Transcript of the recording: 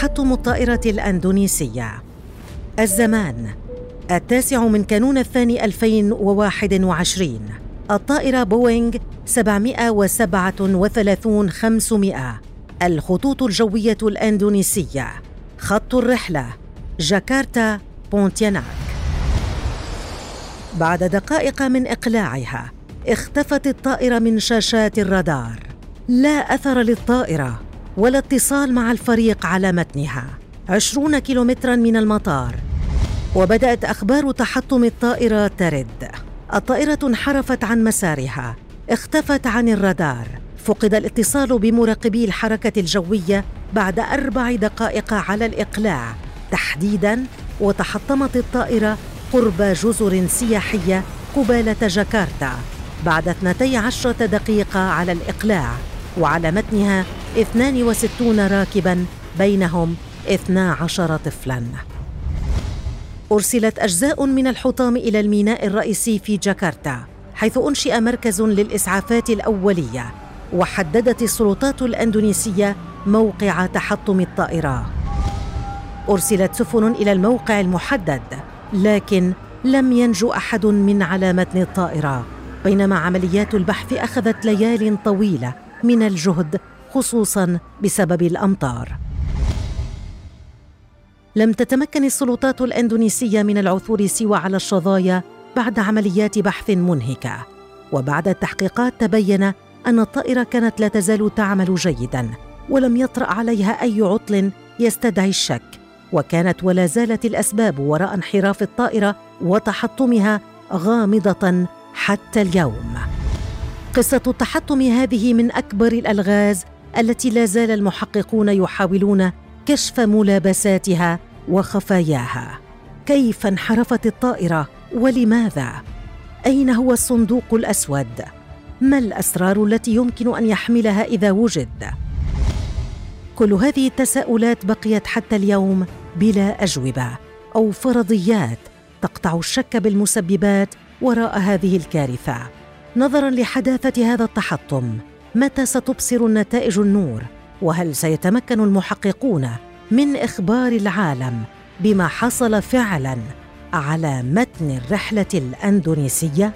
تحطم الطائرة الأندونيسية. الزمان. التاسع من كانون الثاني 2021 الطائرة بوينغ 737 500 الخطوط الجوية الأندونيسية. خط الرحلة. جاكرتا بونتياناك. بعد دقائق من إقلاعها اختفت الطائرة من شاشات الرادار. لا أثر للطائرة. ولا اتصال مع الفريق على متنها. عشرون كيلومترا من المطار. وبدأت أخبار تحطم الطائرة ترد. الطائرة انحرفت عن مسارها. اختفت عن الرادار. فقد الاتصال بمراقبي الحركة الجوية بعد أربع دقائق على الإقلاع. تحديداً وتحطمت الطائرة قرب جزر سياحية قبالة جاكرتا. بعد 12 دقيقة على الإقلاع. وعلى متنها 62 راكباً بينهم 12 طفلاً. أرسلت أجزاء من الحطام إلى الميناء الرئيسي في جاكرتا حيث أنشئ مركز للإسعافات الأولية وحددت السلطات الأندونيسية موقع تحطم الطائرة. أرسلت سفن إلى الموقع المحدد لكن لم ينجو أحد من على متن الطائرة بينما عمليات البحث أخذت ليال طويلة من الجهد خصوصا بسبب الأمطار. لم تتمكن السلطات الإندونيسية من العثور سوى على الشظايا بعد عمليات بحث منهكه وبعد التحقيقات تبين أن الطائرة كانت لا تزال تعمل جيدا ولم يطرأ عليها أي عطل يستدعي الشك. وكانت ولا زالت الأسباب وراء انحراف الطائرة وتحطمها غامضة حتى اليوم. قصة التحطم هذه من أكبر الألغاز التي لا زال المحققون يحاولون كشف ملابساتها وخفاياها. كيف انحرفت الطائرة ولماذا؟ أين هو الصندوق الأسود؟ ما الأسرار التي يمكن أن يحملها إذا وجد؟ كل هذه التساؤلات بقيت حتى اليوم بلا أجوبة أو فرضيات تقطع الشك بالمسببات وراء هذه الكارثة. نظرا لحداثة هذا التحطم متى ستبصر النتائج النور؟ وهل سيتمكن المحققون من إخبار العالم بما حصل فعلا على متن الرحلة الأندونيسية؟